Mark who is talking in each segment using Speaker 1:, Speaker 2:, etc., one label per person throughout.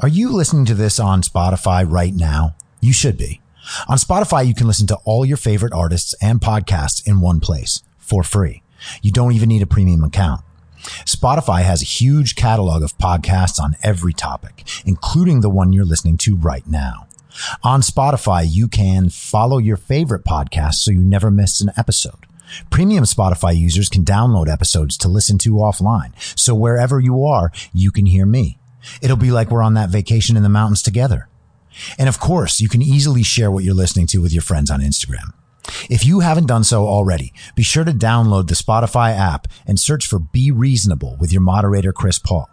Speaker 1: Are you listening to this on Spotify right now? You should be. On Spotify, you can listen to all your favorite artists and podcasts in one place for free. You don't even need a premium account. Spotify has a huge catalog of podcasts on every topic, including the one you're listening to right now. On Spotify, you can follow your favorite podcast so you never miss an episode. Premium Spotify users can download episodes to listen to offline. So wherever you are, you can hear me. It'll be like we're on that vacation in the mountains together. And of course, you can easily share what you're listening to with your friends on Instagram. If you haven't done so already, be sure to download the Spotify app and search for Be Reasonable with your moderator, Chris Paul.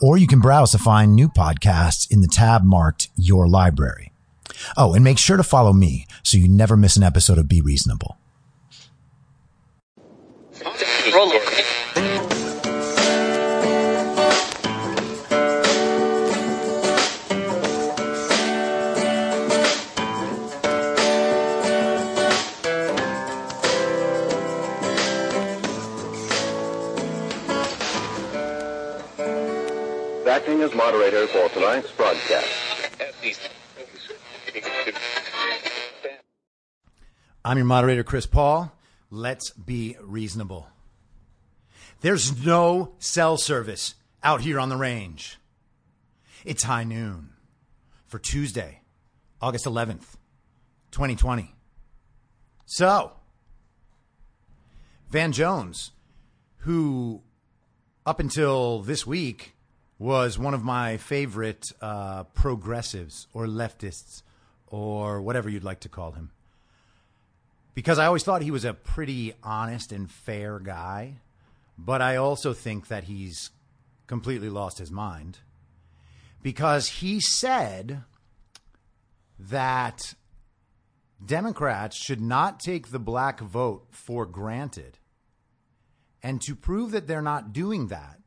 Speaker 1: Or you can browse to find new podcasts in the tab marked Your Library. Oh, and make sure to follow me so you never miss an episode of Be Reasonable.
Speaker 2: As moderator for tonight's broadcast.
Speaker 1: I'm your moderator, Chris Paul. Let's be reasonable. There's no cell service out here on the range. It's high noon for Tuesday, August 11th, 2020. So, Van Jones, who up until this week was one of my favorite uh, progressives or leftists or whatever you'd like to call him. Because I always thought he was a pretty honest and fair guy, but I also think that he's completely lost his mind. Because he said that Democrats should not take the black vote for granted. And to prove that they're not doing that,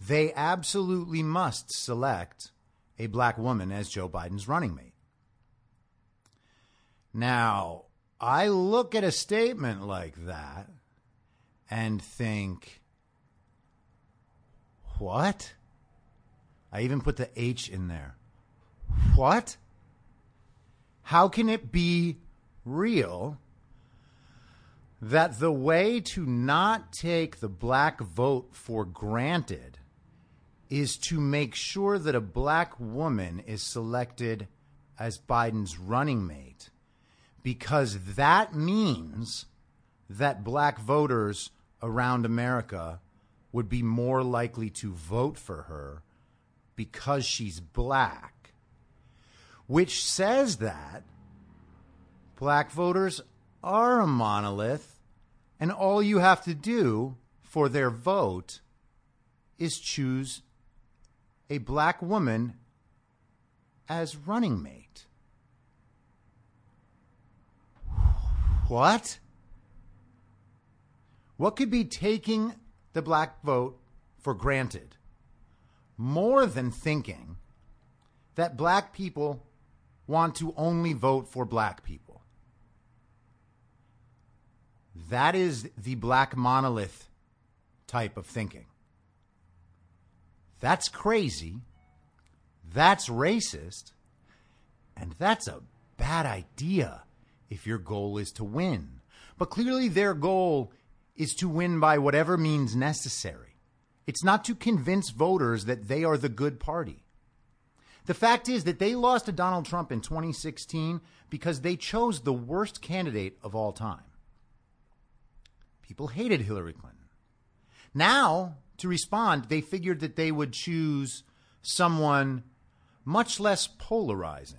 Speaker 1: they absolutely must select a black woman as Joe Biden's running mate. Now, I look at a statement like that and think, what? I even put the H in there. What? How can it be real that the way to not take the black vote for granted is to make sure that a black woman is selected as Biden's running mate because that means that black voters around America would be more likely to vote for her because she's black, which says that black voters are a monolith, and all you have to do for their vote is choose a black woman as running mate. What? What could be taking the black vote for granted more than thinking that black people want to only vote for black people? That is the black monolith type of thinking. That's crazy. That's racist. And that's a bad idea if your goal is to win. But clearly, their goal is to win by whatever means necessary. It's not to convince voters that they are the good party. The fact is that they lost to Donald Trump in 2016 because they chose the worst candidate of all time. People hated Hillary Clinton. Now, to respond, they figured that they would choose someone much less polarizing.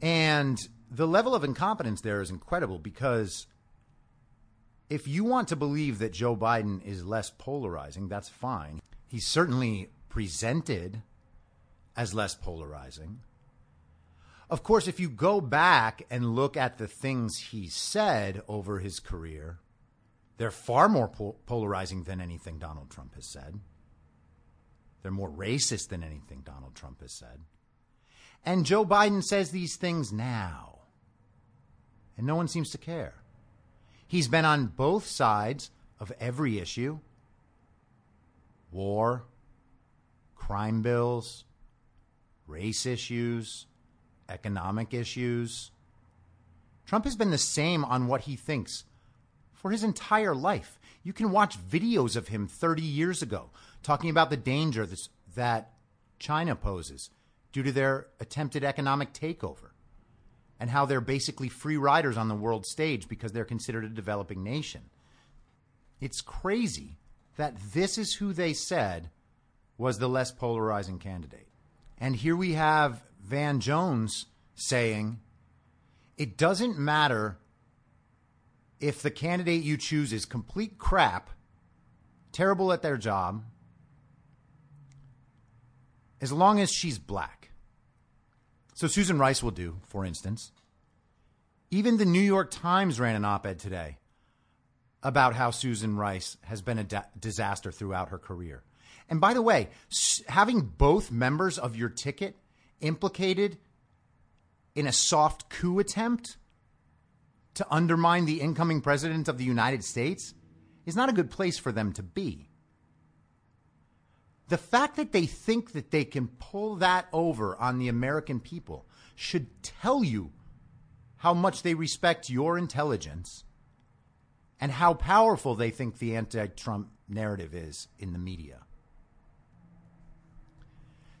Speaker 1: And the level of incompetence there is incredible because if you want to believe that Joe Biden is less polarizing, that's fine. He's certainly presented as less polarizing. Of course, if you go back and look at the things he said over his career, they're far more polarizing than anything Donald Trump has said. They're more racist than anything Donald Trump has said. And Joe Biden says these things now. And no one seems to care. He's been on both sides of every issue war, crime bills, race issues, economic issues. Trump has been the same on what he thinks for his entire life. You can watch videos of him 30 years ago talking about the danger that China poses due to their attempted economic takeover and how they're basically free riders on the world stage because they're considered a developing nation. It's crazy that this is who they said was the less polarizing candidate. And here we have Van Jones saying it doesn't matter if the candidate you choose is complete crap, terrible at their job, as long as she's black. So Susan Rice will do, for instance. Even the New York Times ran an op ed today about how Susan Rice has been a da- disaster throughout her career. And by the way, having both members of your ticket implicated in a soft coup attempt to undermine the incoming president of the United States is not a good place for them to be. The fact that they think that they can pull that over on the American people should tell you how much they respect your intelligence and how powerful they think the anti Trump narrative is in the media.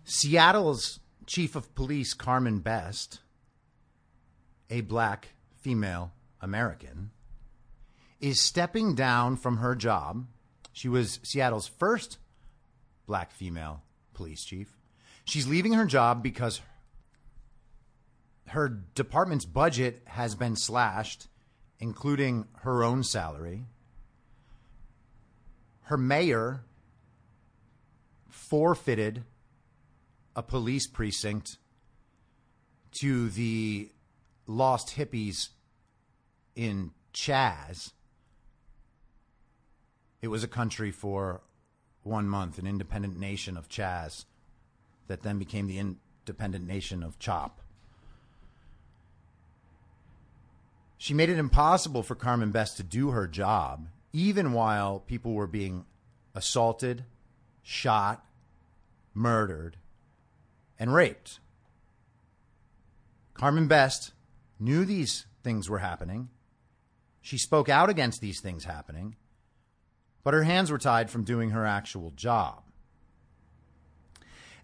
Speaker 1: Seattle's chief of police, Carmen Best, a black female American, is stepping down from her job. She was Seattle's first black female police chief. She's leaving her job because her department's budget has been slashed, including her own salary. Her mayor forfeited a police precinct to the lost hippies in Chaz. It was a country for one month, an independent nation of Chaz that then became the independent nation of Chop. She made it impossible for Carmen Best to do her job, even while people were being assaulted, shot, murdered, and raped. Carmen Best knew these things were happening. She spoke out against these things happening, but her hands were tied from doing her actual job.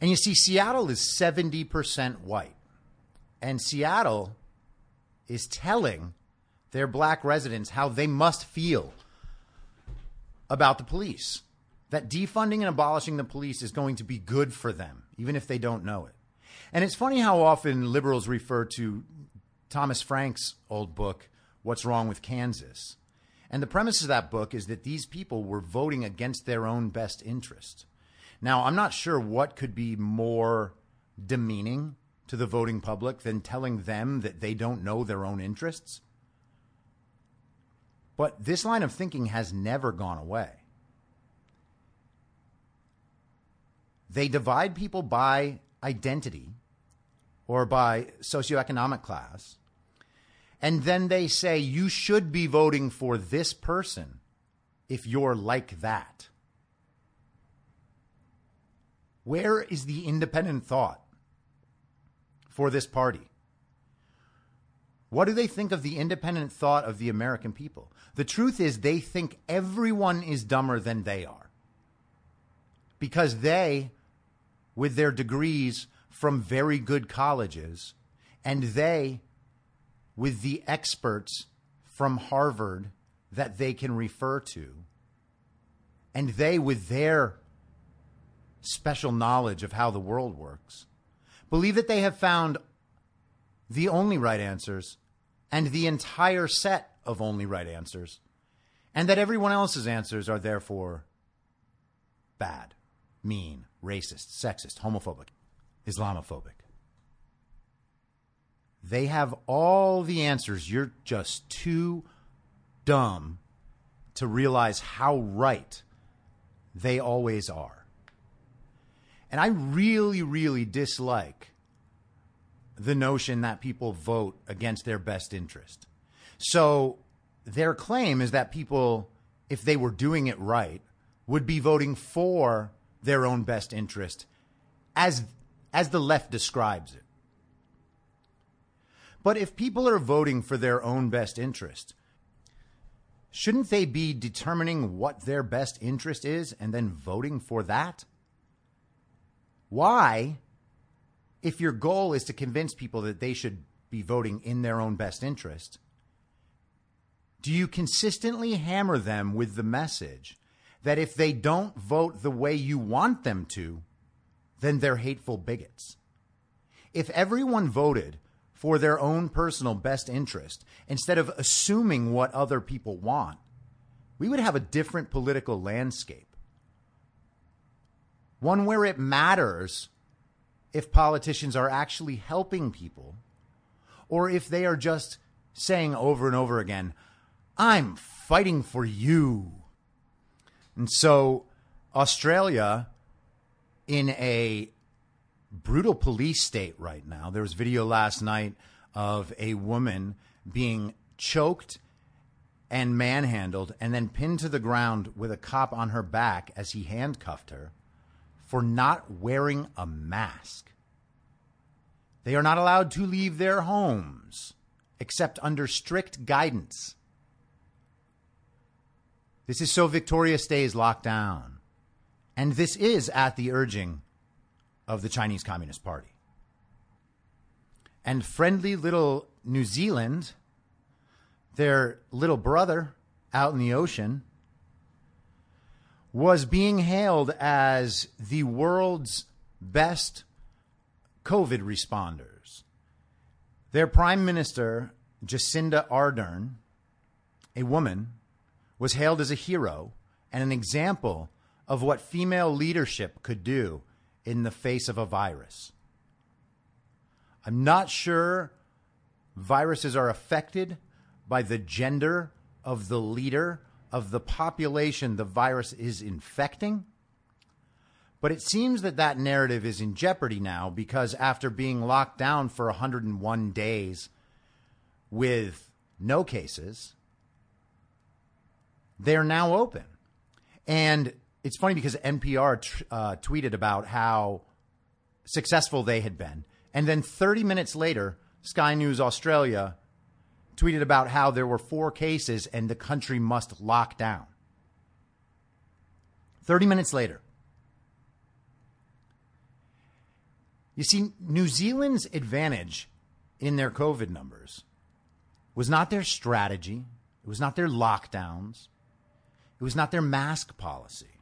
Speaker 1: And you see, Seattle is 70% white. And Seattle is telling their black residents how they must feel about the police that defunding and abolishing the police is going to be good for them, even if they don't know it. And it's funny how often liberals refer to Thomas Frank's old book, What's Wrong with Kansas. And the premise of that book is that these people were voting against their own best interest. Now, I'm not sure what could be more demeaning to the voting public than telling them that they don't know their own interests. But this line of thinking has never gone away. They divide people by identity or by socioeconomic class. And then they say you should be voting for this person if you're like that. Where is the independent thought for this party? What do they think of the independent thought of the American people? The truth is, they think everyone is dumber than they are. Because they with their degrees from very good colleges, and they with the experts from Harvard that they can refer to, and they with their special knowledge of how the world works, believe that they have found the only right answers and the entire set of only right answers, and that everyone else's answers are therefore bad mean, racist, sexist, homophobic, Islamophobic. They have all the answers. You're just too dumb to realize how right they always are. And I really, really dislike the notion that people vote against their best interest. So their claim is that people, if they were doing it right, would be voting for their own best interest as as the left describes it. But if people are voting for their own best interest, shouldn't they be determining what their best interest is and then voting for that? Why, if your goal is to convince people that they should be voting in their own best interest, do you consistently hammer them with the message that if they don't vote the way you want them to, then they're hateful bigots? If everyone voted for their own personal best interest instead of assuming what other people want, we would have a different political landscape. One where it matters if politicians are actually helping people or if they are just saying over and over again, I'm fighting for you. And so, Australia, in a brutal police state right now, there was video last night of a woman being choked and manhandled and then pinned to the ground with a cop on her back as he handcuffed her for not wearing a mask. They are not allowed to leave their homes except under strict guidance. This is so Victoria stays locked down. And this is at the urging of the Chinese Communist Party. And friendly little New Zealand, their little brother out in the ocean, was being hailed as the world's best COVID responders. Their Prime Minister, Jacinda Ardern, a woman, was hailed as a hero and an example of what female leadership could do in the face of a virus. I'm not sure viruses are affected by the gender of the leader of the population the virus is infecting. But it seems that that narrative is in jeopardy now because after being locked down for 101 days with no cases, they're now open. And it's funny because NPR t- uh, tweeted about how successful they had been. And then 30 minutes later, Sky News Australia tweeted about how there were four cases and the country must lock down. 30 minutes later. You see, New Zealand's advantage in their COVID numbers was not their strategy, it was not their lockdowns, it was not their mask policy.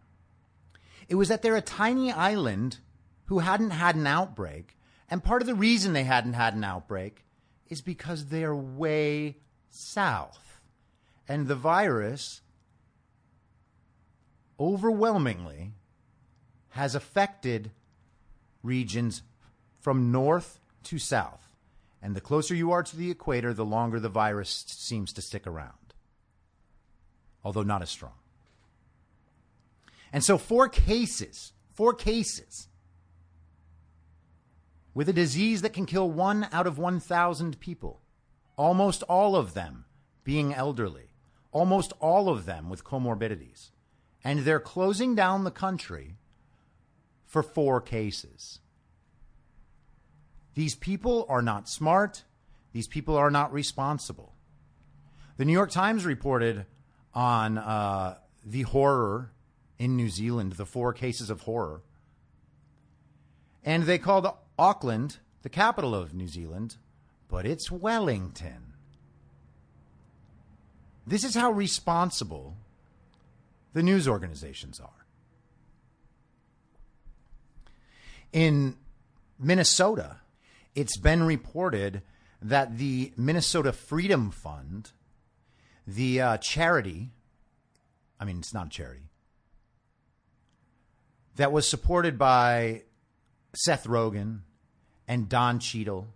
Speaker 1: It was that they're a tiny island who hadn't had an outbreak. And part of the reason they hadn't had an outbreak is because they're way south. And the virus overwhelmingly has affected regions from north to south. And the closer you are to the equator, the longer the virus seems to stick around, although not as strong. And so, four cases, four cases with a disease that can kill one out of 1,000 people, almost all of them being elderly, almost all of them with comorbidities. And they're closing down the country for four cases. These people are not smart. These people are not responsible. The New York Times reported on uh, the horror in New Zealand, the four cases of horror. And they called Auckland, the capital of New Zealand, but it's Wellington. This is how responsible the news organizations are. In Minnesota, it's been reported that the Minnesota Freedom Fund, the uh, charity, I mean, it's not a charity, that was supported by Seth Rogen and Don Cheadle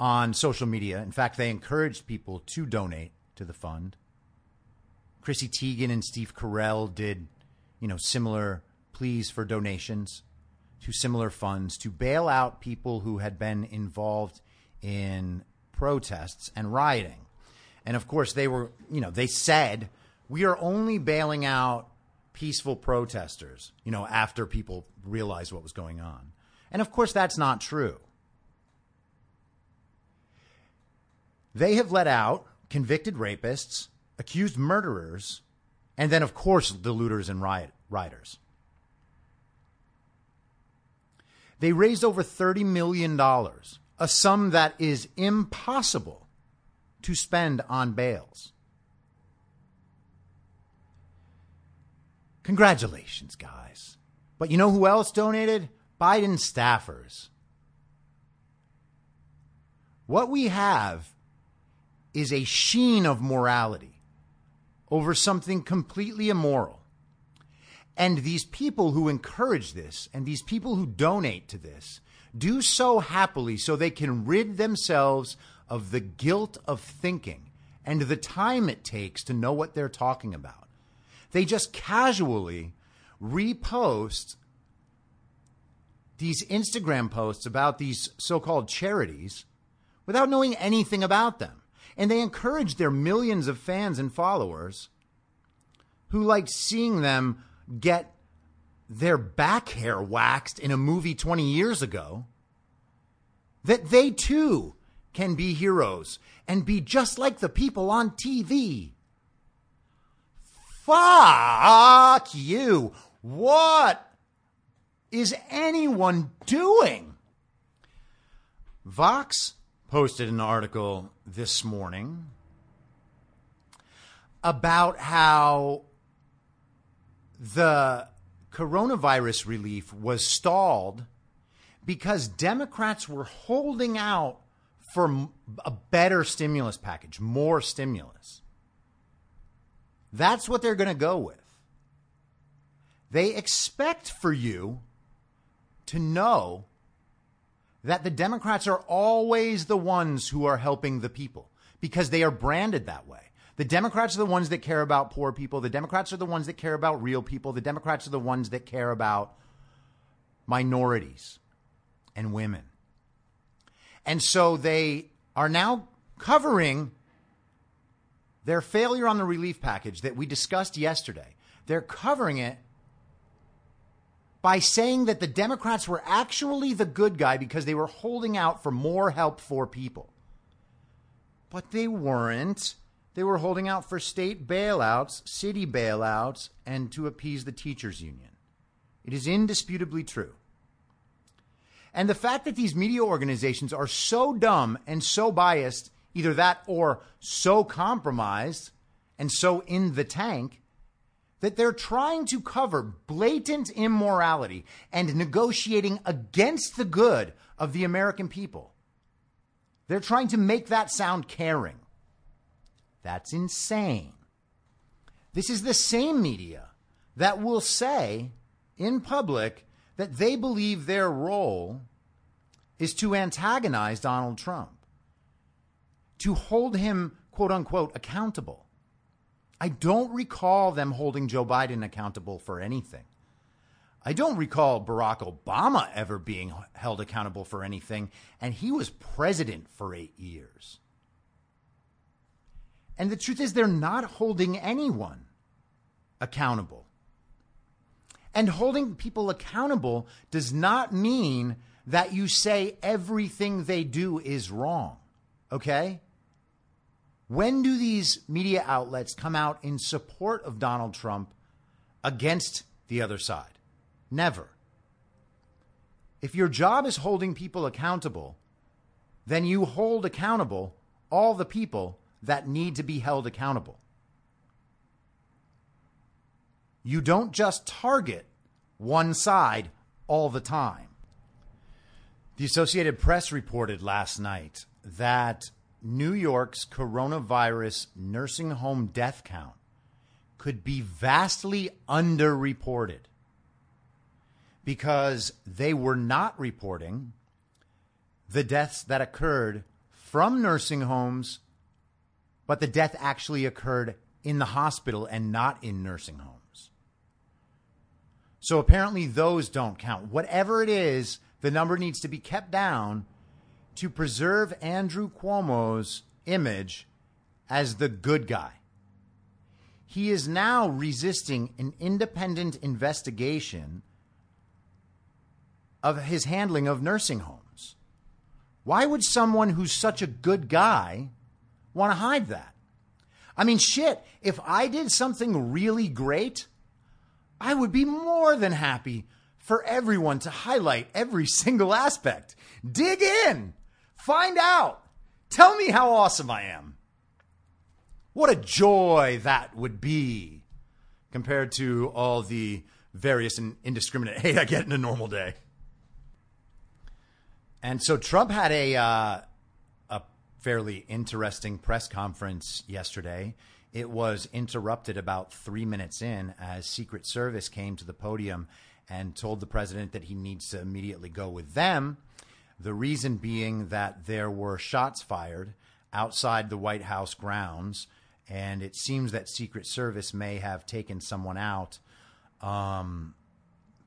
Speaker 1: on social media. In fact, they encouraged people to donate to the fund. Chrissy Teigen and Steve Carell did, you know, similar pleas for donations to similar funds to bail out people who had been involved in protests and rioting. And of course, they were, you know, they said, we are only bailing out peaceful protesters, you know, after people realized what was going on. And of course, that's not true. They have let out convicted rapists, accused murderers, and then, of course, the looters and riot, rioters. They raised over $30 million, a sum that is impossible to spend on bails. Congratulations, guys. But you know who else donated? Biden staffers. What we have is a sheen of morality over something completely immoral. And these people who encourage this and these people who donate to this do so happily so they can rid themselves of the guilt of thinking and the time it takes to know what they're talking about. They just casually repost these Instagram posts about these so called charities without knowing anything about them. And they encourage their millions of fans and followers who like seeing them get their back hair waxed in a movie 20 years ago that they too can be heroes and be just like the people on TV. Fuck you. What is anyone doing? Vox posted an article this morning about how the coronavirus relief was stalled because Democrats were holding out for a better stimulus package, more stimulus. That's what they're going to go with. They expect for you to know that the Democrats are always the ones who are helping the people because they are branded that way. The Democrats are the ones that care about poor people. The Democrats are the ones that care about real people. The Democrats are the ones that care about minorities and women. And so they are now covering their failure on the relief package that we discussed yesterday. They're covering it by saying that the Democrats were actually the good guy because they were holding out for more help for people. But they weren't. They were holding out for state bailouts, city bailouts, and to appease the teachers' union. It is indisputably true. And the fact that these media organizations are so dumb and so biased, either that or so compromised and so in the tank, that they're trying to cover blatant immorality and negotiating against the good of the American people. They're trying to make that sound caring. That's insane. This is the same media that will say in public that they believe their role is to antagonize Donald Trump, to hold him, quote unquote, accountable. I don't recall them holding Joe Biden accountable for anything. I don't recall Barack Obama ever being held accountable for anything, and he was president for eight years. And the truth is, they're not holding anyone accountable. And holding people accountable does not mean that you say everything they do is wrong. Okay? When do these media outlets come out in support of Donald Trump against the other side? Never. If your job is holding people accountable, then you hold accountable all the people that need to be held accountable. You don't just target one side all the time. The Associated Press reported last night that New York's coronavirus nursing home death count could be vastly underreported because they were not reporting the deaths that occurred from nursing homes but the death actually occurred in the hospital and not in nursing homes. So apparently those don't count. Whatever it is, the number needs to be kept down to preserve Andrew Cuomo's image as the good guy. he is now resisting an independent investigation of his handling of nursing homes. Why would someone who's such a good guy want to hide that? I mean, shit, if I did something really great, I would be more than happy for everyone to highlight every single aspect. Dig in, find out, tell me how awesome I am. What a joy that would be compared to all the various and indiscriminate hate I get in a normal day. And so Trump had a uh, a fairly interesting press conference yesterday. It was interrupted about three minutes in as Secret Service came to the podium and told the president that he needs to immediately go with them. The reason being that there were shots fired outside the White House grounds, and it seems that Secret Service may have taken someone out. Um,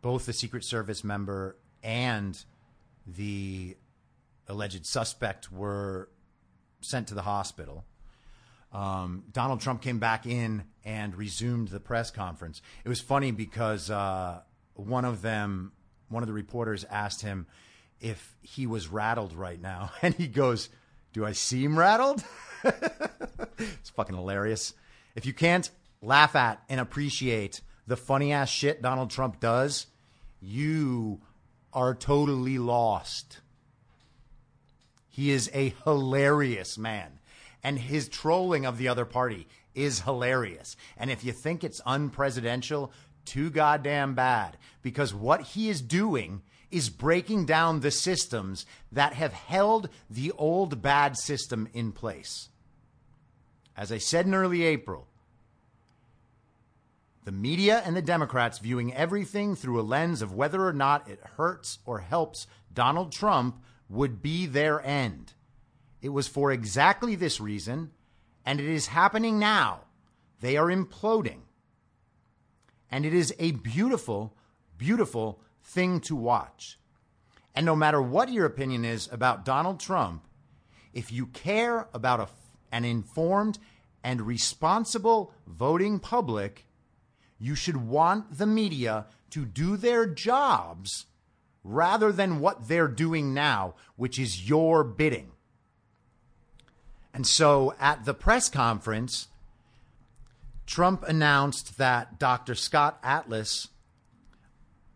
Speaker 1: both the Secret Service member and the alleged suspect were sent to the hospital. Um, Donald Trump came back in and resumed the press conference. It was funny because uh, one of them, one of the reporters asked him if he was rattled right now. And he goes, Do I seem rattled? it's fucking hilarious. If you can't laugh at and appreciate the funny ass shit Donald Trump does, you are totally lost. He is a hilarious man. And his trolling of the other party is hilarious. And if you think it's unpresidential, too goddamn bad. Because what he is doing is breaking down the systems that have held the old bad system in place. As I said in early April, the media and the Democrats viewing everything through a lens of whether or not it hurts or helps Donald Trump would be their end. It was for exactly this reason, and it is happening now. They are imploding. And it is a beautiful, beautiful thing to watch. And no matter what your opinion is about Donald Trump, if you care about a, an informed and responsible voting public, you should want the media to do their jobs rather than what they're doing now, which is your bidding. And so at the press conference, Trump announced that Dr. Scott Atlas,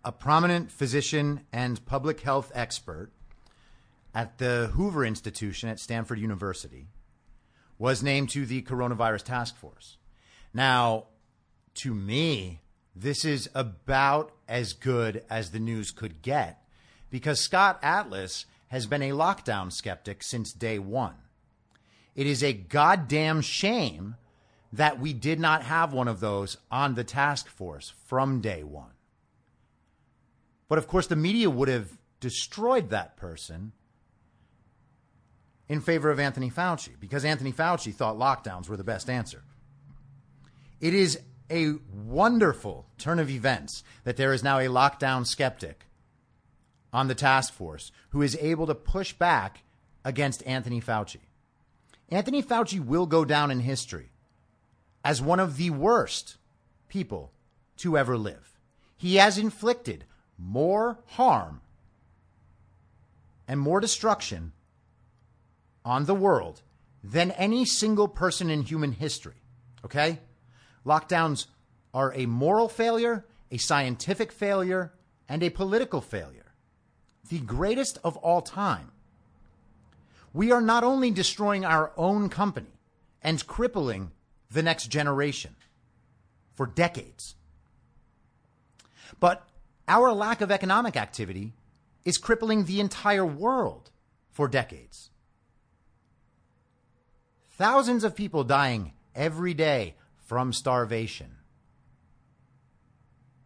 Speaker 1: a prominent physician and public health expert at the Hoover Institution at Stanford University, was named to the coronavirus task force. Now, to me, this is about as good as the news could get because Scott Atlas has been a lockdown skeptic since day one. It is a goddamn shame that we did not have one of those on the task force from day one. But of course, the media would have destroyed that person in favor of Anthony Fauci because Anthony Fauci thought lockdowns were the best answer. It is a wonderful turn of events that there is now a lockdown skeptic on the task force who is able to push back against Anthony Fauci. Anthony Fauci will go down in history as one of the worst people to ever live. He has inflicted more harm and more destruction on the world than any single person in human history. Okay? Lockdowns are a moral failure, a scientific failure, and a political failure. The greatest of all time. We are not only destroying our own company and crippling the next generation for decades, but our lack of economic activity is crippling the entire world for decades. Thousands of people dying every day from starvation.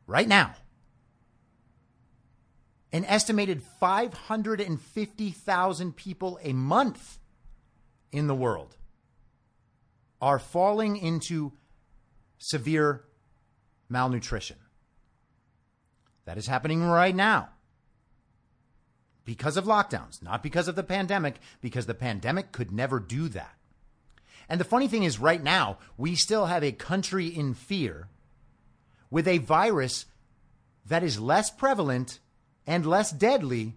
Speaker 1: Right now, an estimated 550,000 people a month in the world are falling into severe malnutrition. That is happening right now because of lockdowns, not because of the pandemic, because the pandemic could never do that. And the funny thing is, right now, we still have a country in fear with a virus that is less prevalent and less deadly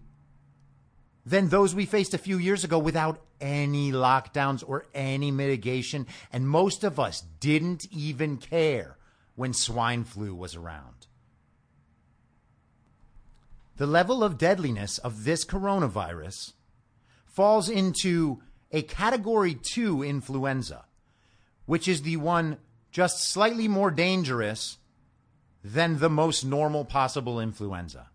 Speaker 1: than those we faced a few years ago without any lockdowns or any mitigation. And most of us didn't even care when swine flu was around. The level of deadliness of this coronavirus falls into a category two influenza, which is the one just slightly more dangerous than the most normal possible influenza.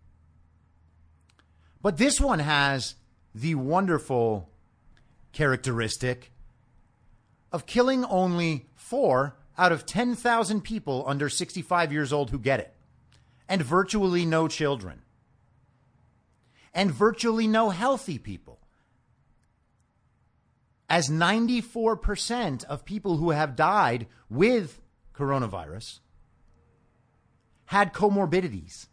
Speaker 1: But this one has the wonderful characteristic of killing only four out of 10,000 people under 65 years old who get it, and virtually no children, and virtually no healthy people. As 94% of people who have died with coronavirus had comorbidities.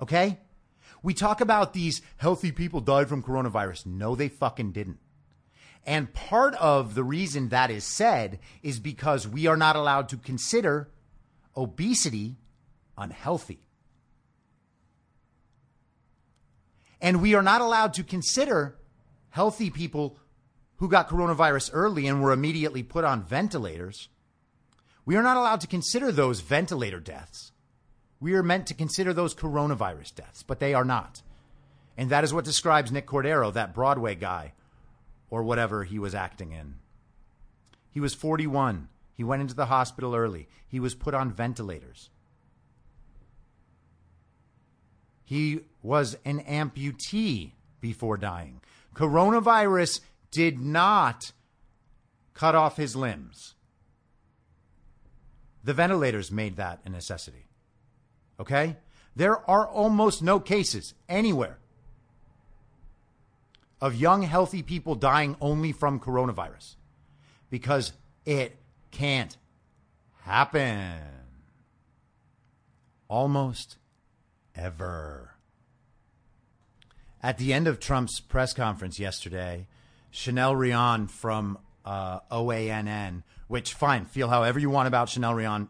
Speaker 1: Okay? We talk about these healthy people died from coronavirus. No, they fucking didn't. And part of the reason that is said is because we are not allowed to consider obesity unhealthy. And we are not allowed to consider healthy people who got coronavirus early and were immediately put on ventilators. We are not allowed to consider those ventilator deaths. We are meant to consider those coronavirus deaths, but they are not. And that is what describes Nick Cordero, that Broadway guy, or whatever he was acting in. He was 41. He went into the hospital early. He was put on ventilators. He was an amputee before dying. Coronavirus did not cut off his limbs. The ventilators made that a necessity. Okay? There are almost no cases anywhere of young, healthy people dying only from coronavirus because it can't happen. Almost ever. At the end of Trump's press conference yesterday, Chanel Rion from uh, OANN, which fine, feel however you want about Chanel Rion,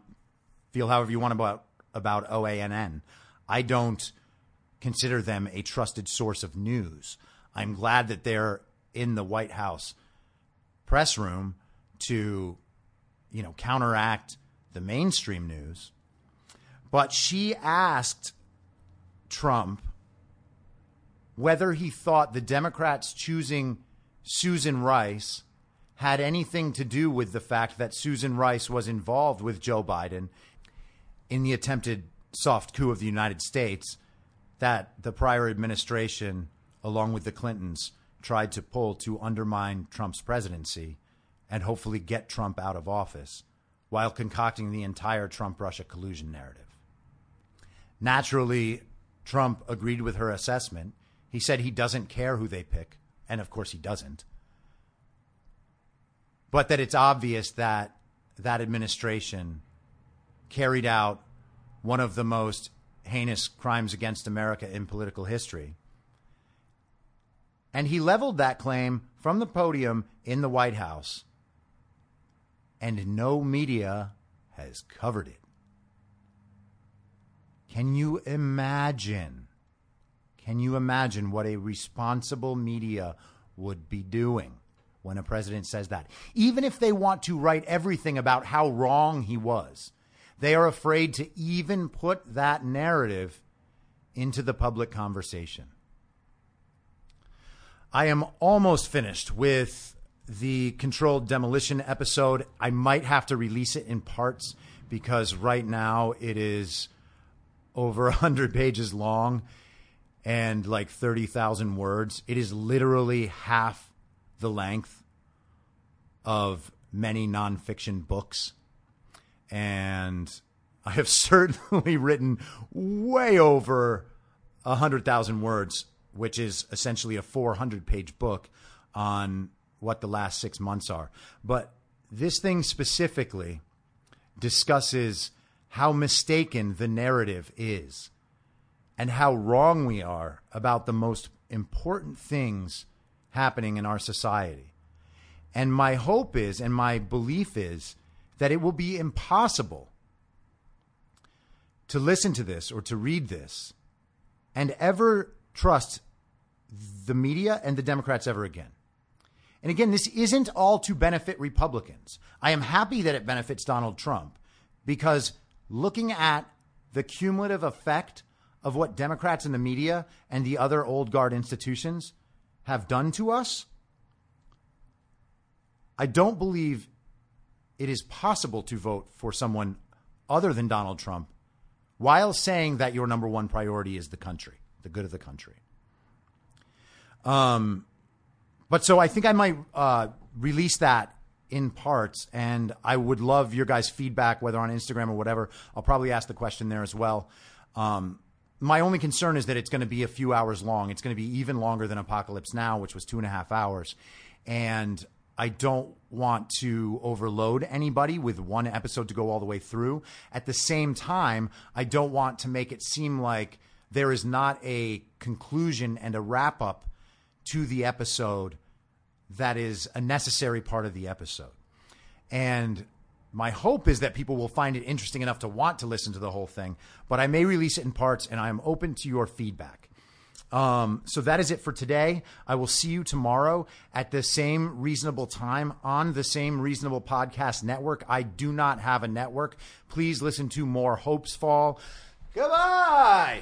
Speaker 1: feel however you want about about OANN. I don't consider them a trusted source of news. I'm glad that they're in the White House press room to, you know, counteract the mainstream news. But she asked Trump whether he thought the Democrats choosing Susan Rice had anything to do with the fact that Susan Rice was involved with Joe Biden in the attempted soft coup of the United States that the prior administration, along with the Clintons, tried to pull to undermine Trump's presidency and hopefully get Trump out of office while concocting the entire Trump Russia collusion narrative. Naturally, Trump agreed with her assessment. He said he doesn't care who they pick, and of course he doesn't. But that it's obvious that that administration carried out one of the most heinous crimes against America in political history. And he leveled that claim from the podium in the White House, and no media has covered it. Can you imagine? Can you imagine what a responsible media would be doing when a president says that? Even if they want to write everything about how wrong he was, they are afraid to even put that narrative into the public conversation. I am almost finished with the controlled demolition episode. I might have to release it in parts because right now it is over 100 pages long and like 30,000 words. It is literally half the length of many nonfiction books and I have certainly written way over a hundred thousand words, which is essentially a 400 page book on what the last six months are. But this thing specifically discusses how mistaken the narrative is and how wrong we are about the most important things happening in our society. And my hope is, and my belief is, that it will be impossible to listen to this or to read this and ever trust the media and the Democrats ever again. And again, this isn't all to benefit Republicans. I am happy that it benefits Donald Trump because looking at the cumulative effect of what Democrats in the media and the other old guard institutions have done to us, I don't believe it is possible to vote for someone other than Donald Trump while saying that your number one priority is the country, the good of the country. Um, but so I think I might uh, release that in parts, and I would love your guys' feedback, whether on Instagram or whatever. I'll probably ask the question there as well. Um, my only concern is that it's going to be a few hours long. It's going to be even longer than Apocalypse Now, which was two and a half hours. And I don't want to overload anybody with one episode to go all the way through. At the same time, I don't want to make it seem like there is not a conclusion and a wrap up to the episode that is a necessary part of the episode. And my hope is that people will find it interesting enough to want to listen to the whole thing, but I may release it in parts and I'm open to your feedback. Um, so that is it for today. I will see you tomorrow at the same reasonable time on the same reasonable podcast network. I do not have a network. Please listen to more Hopes Fall. Goodbye.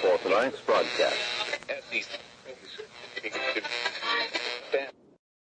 Speaker 2: For tonight's broadcast.